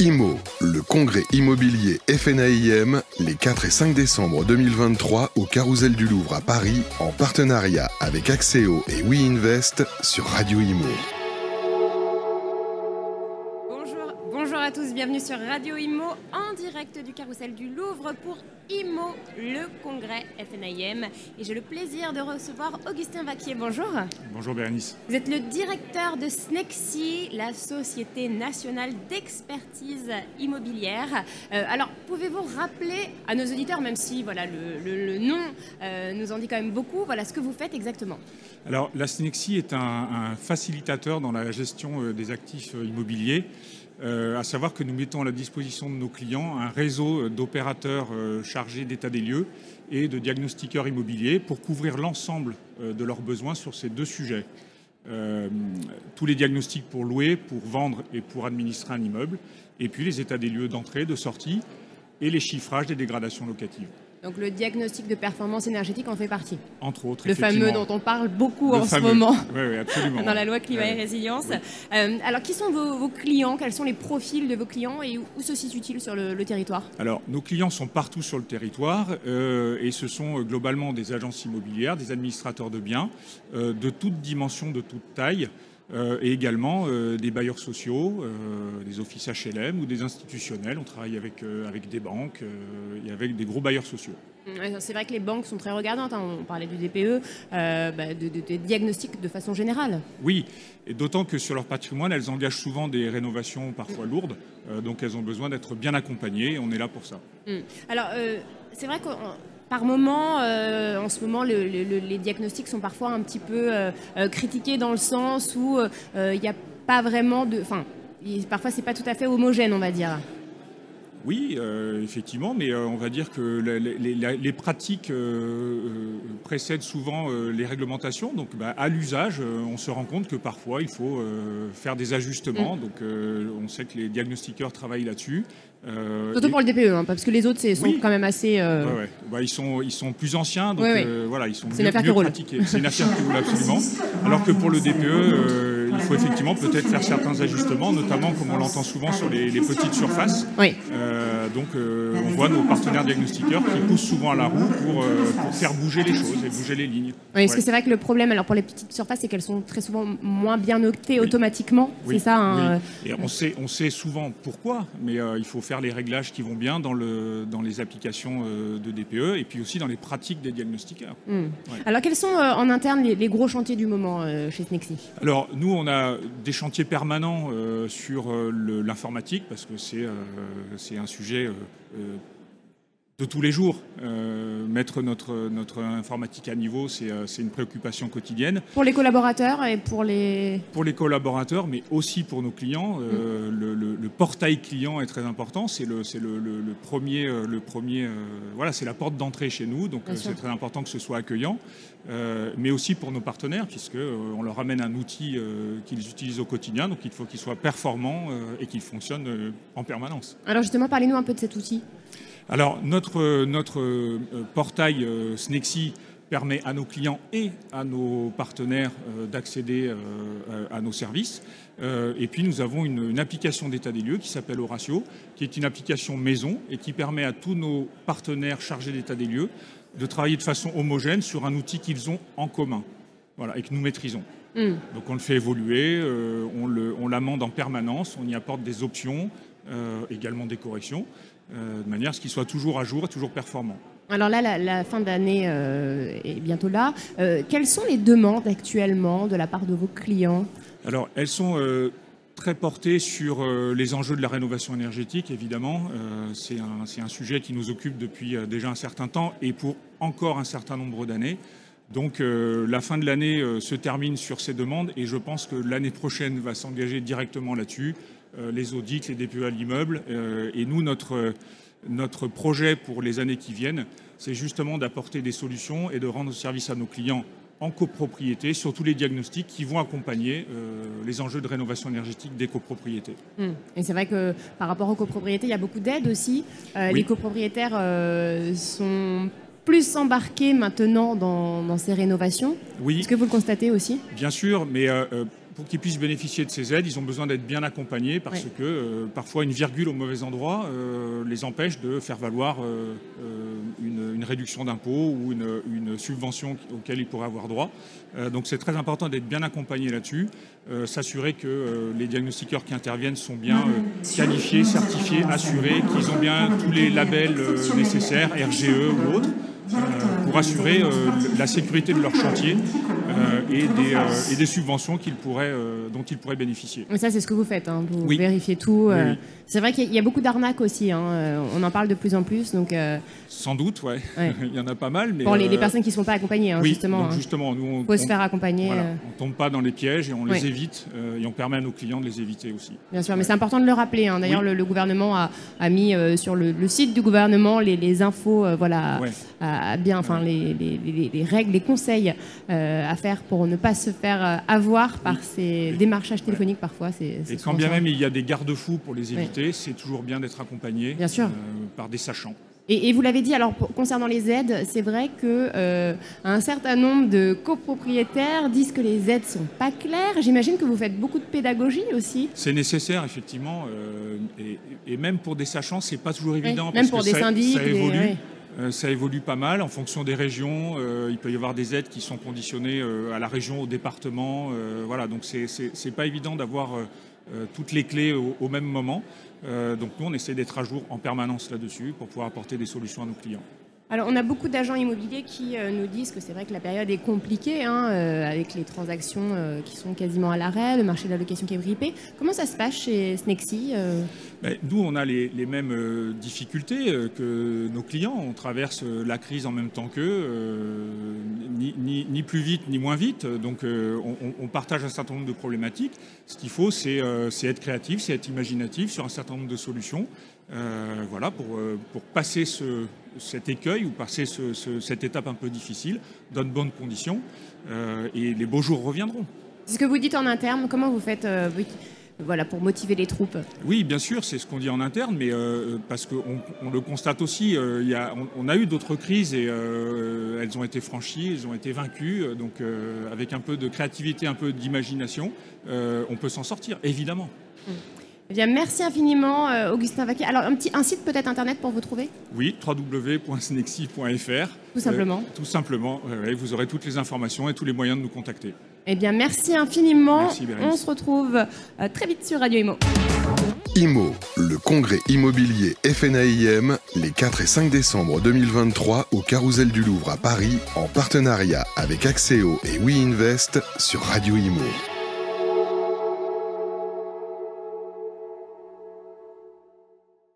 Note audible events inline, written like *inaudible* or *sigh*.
IMO, le congrès immobilier FNAIM, les 4 et 5 décembre 2023 au Carousel du Louvre à Paris, en partenariat avec Axéo et WeInvest sur Radio Imo. Bonjour, bonjour à tous, bienvenue sur Radio Imo en direct du Carousel du Louvre pour IMO, le congrès FNIM. Et j'ai le plaisir de recevoir Augustin Vaquier. Bonjour. Bonjour Bérénice. Vous êtes le directeur de SNEXI, la Société nationale d'expertise immobilière. Euh, alors, pouvez-vous rappeler à nos auditeurs, même si voilà, le, le- le nom euh, nous en dit quand même beaucoup, voilà ce que vous faites exactement? Alors, la Snexi est un, un facilitateur dans la gestion euh, des actifs immobiliers. Euh, à savoir que nous mettons à la disposition de nos clients un réseau euh, d'opérateurs euh, chargés d'état des lieux et de diagnostiqueurs immobiliers pour couvrir l'ensemble de leurs besoins sur ces deux sujets. Tous les diagnostics pour louer, pour vendre et pour administrer un immeuble, et puis les états des lieux d'entrée, de sortie, et les chiffrages des dégradations locatives, Donc le diagnostic de performance énergétique en fait partie. entre autres. Le fameux dont on parle beaucoup Le en fameux. ce moment. *laughs* Oui, oui, absolument. dans la loi climat et résilience. Euh, alors, qui sont vos, vos clients? Quels sont les profils de vos clients et où, où se situent-ils sur le, le territoire? Alors, nos clients sont partout sur le territoire euh, et ce sont euh, globalement des agences immobilières, des administrateurs de biens euh, de toute dimension, de toute taille. Euh, et également euh, des bailleurs sociaux, euh, des offices HLM ou des institutionnels. On travaille avec, avec des banques et avec des gros bailleurs sociaux. C'est vrai que les banques sont très regardantes. hein. On parlait du DPE, bah, de, de- des diagnostics de façon générale. Oui, et d'autant que sur leur patrimoine, elles engagent souvent des rénovations parfois lourdes, euh, donc elles ont besoin d'être bien accompagnées et on est là pour ça. Mm. Alors, c'est vrai que par moment, euh, en ce moment, le- le- le- les diagnostics sont parfois un petit peu euh, euh, critiqués dans le sens où il n'y a pas vraiment de. Enfin, parfois, c'est pas tout à fait homogène, on va dire. Oui, euh, effectivement, mais euh, on va dire que la- les, pratiques euh, précèdent souvent les réglementations. Donc, bah, à l'usage, on se rend compte que parfois, il faut faire des ajustements. Mm. Donc, on sait que les diagnostiqueurs travaillent là-dessus. Surtout et- pour le DPE, hein, parce que les autres c'est- sont Oui. quand même assez. Ouais, ouais. Bah, ils, sont, ils sont plus anciens, donc euh, voilà, ils sont C'est mieux, mieux pratiqués. C'est une affaire qui roule absolument. Alors que pour le DPE, il faut effectivement peut-être faire certains ajustements, notamment comme on l'entend souvent sur les, les petites surfaces. Oui. Euh, donc euh, on voit nos partenaires diagnostiqueurs qui poussent souvent à la roue pour, euh, pour faire bouger les choses et bouger les lignes. Oui, parce Ouais. que c'est vrai que le problème, alors pour les petites surfaces, c'est qu'elles sont très souvent moins bien notées automatiquement. Oui, c'est ça. hein. Et on sait, on sait souvent pourquoi, mais il faut faire les réglages qui vont bien dans, le, dans les applications de DPE et puis aussi dans les pratiques des diagnostiqueurs. hmm. Alors quels sont en interne les, les gros chantiers du moment chez Snexi? Alors nous, on a des chantiers permanents euh, sur euh, l'informatique parce que c'est euh, un sujet de tous les jours. Euh, mettre notre, notre informatique à niveau, c'est euh, c'est une préoccupation quotidienne Pour les collaborateurs et pour les. pour les collaborateurs, mais aussi pour nos clients. Euh, le, le- le portail client est très important. C'est le, le, premier, le premier, euh, voilà, c'est la porte d'entrée chez nous. Donc c'est très important que ce soit accueillant, mais aussi pour nos partenaires, puisque euh, on leur amène un outil qu'ils utilisent au quotidien. Donc il faut qu'il soit performant et qu'il fonctionne en permanence. Alors justement, parlez-nous un peu de cet outil. Alors, notre, notre euh, portail euh, Snexi permet à nos clients et à nos partenaires euh, d'accéder à nos services. Et puis, nous avons une, application d'état des lieux qui s'appelle Horatio, qui est une application maison et qui permet à tous nos partenaires chargés d'état des lieux de travailler de façon homogène sur un outil qu'ils ont en commun voilà, et que nous maîtrisons. Hmm. Donc on le fait évoluer, on l'amende en permanence, on y apporte des options, également des corrections, euh, de manière à ce qu'il soit toujours à jour et toujours performant. Alors là, la, la fin d'année euh, est bientôt là. Euh, quelles sont les demandes actuellement de la part de vos clients? Alors elles sont euh, très portées sur euh, les enjeux de la rénovation énergétique, évidemment. Euh, c'est un, sujet qui nous occupe depuis euh, déjà un certain temps et pour encore un certain nombre d'années. Donc euh, la fin de l'année euh, se termine sur ces demandes et je pense que l'année prochaine va s'engager directement là-dessus. Euh, les audits, les DPE à l'immeuble. euh, et nous, notre, notre projet pour les années qui viennent, c'est justement d'apporter des solutions et de rendre service à nos clients en copropriété sur tous les diagnostics qui vont accompagner euh, les enjeux de rénovation énergétique des copropriétés. Hmm. Et c'est vrai que par rapport aux copropriétés, il y a beaucoup d'aides aussi. Euh, Oui. Les copropriétaires euh, sont plus embarqués maintenant dans, dans ces rénovations. Oui, Est-ce que vous le constatez aussi? Bien sûr, mais euh, euh, pour qu'ils puissent bénéficier de ces aides, ils ont besoin d'être bien accompagnés parce que euh, parfois une virgule au mauvais endroit euh, les empêche de faire valoir euh, une, une, réduction d'impôt ou une, une, subvention auquel ils pourraient avoir droit. donc c'est très important d'être bien accompagné là-dessus, s'assurer que les diagnostiqueurs qui interviennent sont bien qualifiés, certifiés, assurés, qu'ils ont bien tous les labels nécessaires, RGE ou autres. Pour assurer la sécurité de leur chantier euh, et, des, euh, et, des, subventions euh, dont ils pourraient bénéficier. Mais ça, c'est ce que vous faites, hein. vous vérifiez tout. C'est vrai qu'il y a beaucoup d'arnaques aussi, hein. on en parle de plus en plus. Donc, Sans doute, ouais. *laughs* il y en a pas mal. Mais Pour les, personnes qui ne sont pas accompagnées, hein, justement. Donc justement, nous, on, faut se faire accompagner. Voilà, on tombe pas dans les pièges et on les évite et on permet à nos clients de les éviter aussi. Bien sûr, mais c'est important de le rappeler. D'ailleurs, le, gouvernement a, a mis sur le, site du gouvernement les, les infos, voilà, à, bien, enfin les, les, règles, les conseils à faire pour ne pas se faire euh, avoir par ces démarchages téléphoniques parfois. Et quand bien même il y a des garde-fous pour les éviter, c'est toujours bien d'être accompagné bien sûr. Euh, par des sachants. Et, vous l'avez dit, alors concernant les aides, c'est vrai que euh, un certain nombre de copropriétaires disent que les aides sont pas claires. J'imagine que vous faites beaucoup de pédagogie aussi. C'est nécessaire effectivement, et, même pour des sachants, c'est pas toujours évident. même pour des syndics, ça évolue. Euh, ça évolue pas mal en fonction des régions. Euh, il peut y avoir des aides qui sont conditionnées euh, à la région, au département. voilà, donc c'est pas évident d'avoir toutes les clés au, même moment. donc nous, on essaie d'être à jour en permanence là-dessus pour pouvoir apporter des solutions à nos clients. Alors, on a beaucoup d'agents immobiliers qui euh, nous disent que c'est vrai que la période est compliquée, hein, euh, avec les transactions euh, qui sont quasiment à l'arrêt, le marché de la location qui est grippé. Comment ça se passe chez Snexy ben, Nous, on a les, mêmes difficultés que nos clients. On traverse la crise en même temps qu'eux, ni, plus vite ni moins vite. Donc, on, on, partage un certain nombre de problématiques. Ce qu'il faut, c'est être créatif, c'est être imaginatif sur un certain nombre de solutions. Voilà, pour, pour passer ce, cet écueil ou passer cette étape un peu difficile dans de bonnes conditions euh, et les beaux jours reviendront. C'est ce que vous dites en interne, comment vous faites euh, voilà, pour motiver les troupes? Oui, bien sûr, c'est ce qu'on dit en interne, mais euh, parce qu'on on le constate aussi, y a, on, a eu d'autres crises et elles ont été franchies, elles ont été vaincues, donc avec un peu de créativité, un peu d'imagination, on peut s'en sortir, évidemment. Mmh. Eh bien, merci infiniment, euh, Augustin Vaquet. Alors, un, petit, un site peut-être internet pour vous trouver? Oui, www.snexi.fr. Tout simplement euh, Tout simplement. vous aurez toutes les informations et tous les moyens de nous contacter. Eh bien, merci infiniment. On se retrouve euh, très vite sur Radio Imo. IMO, le congrès immobilier FNAIM, les 4 et 5 décembre 2023 au Carousel du Louvre à Paris, en partenariat avec Axéo et WeInvest sur Radio Imo.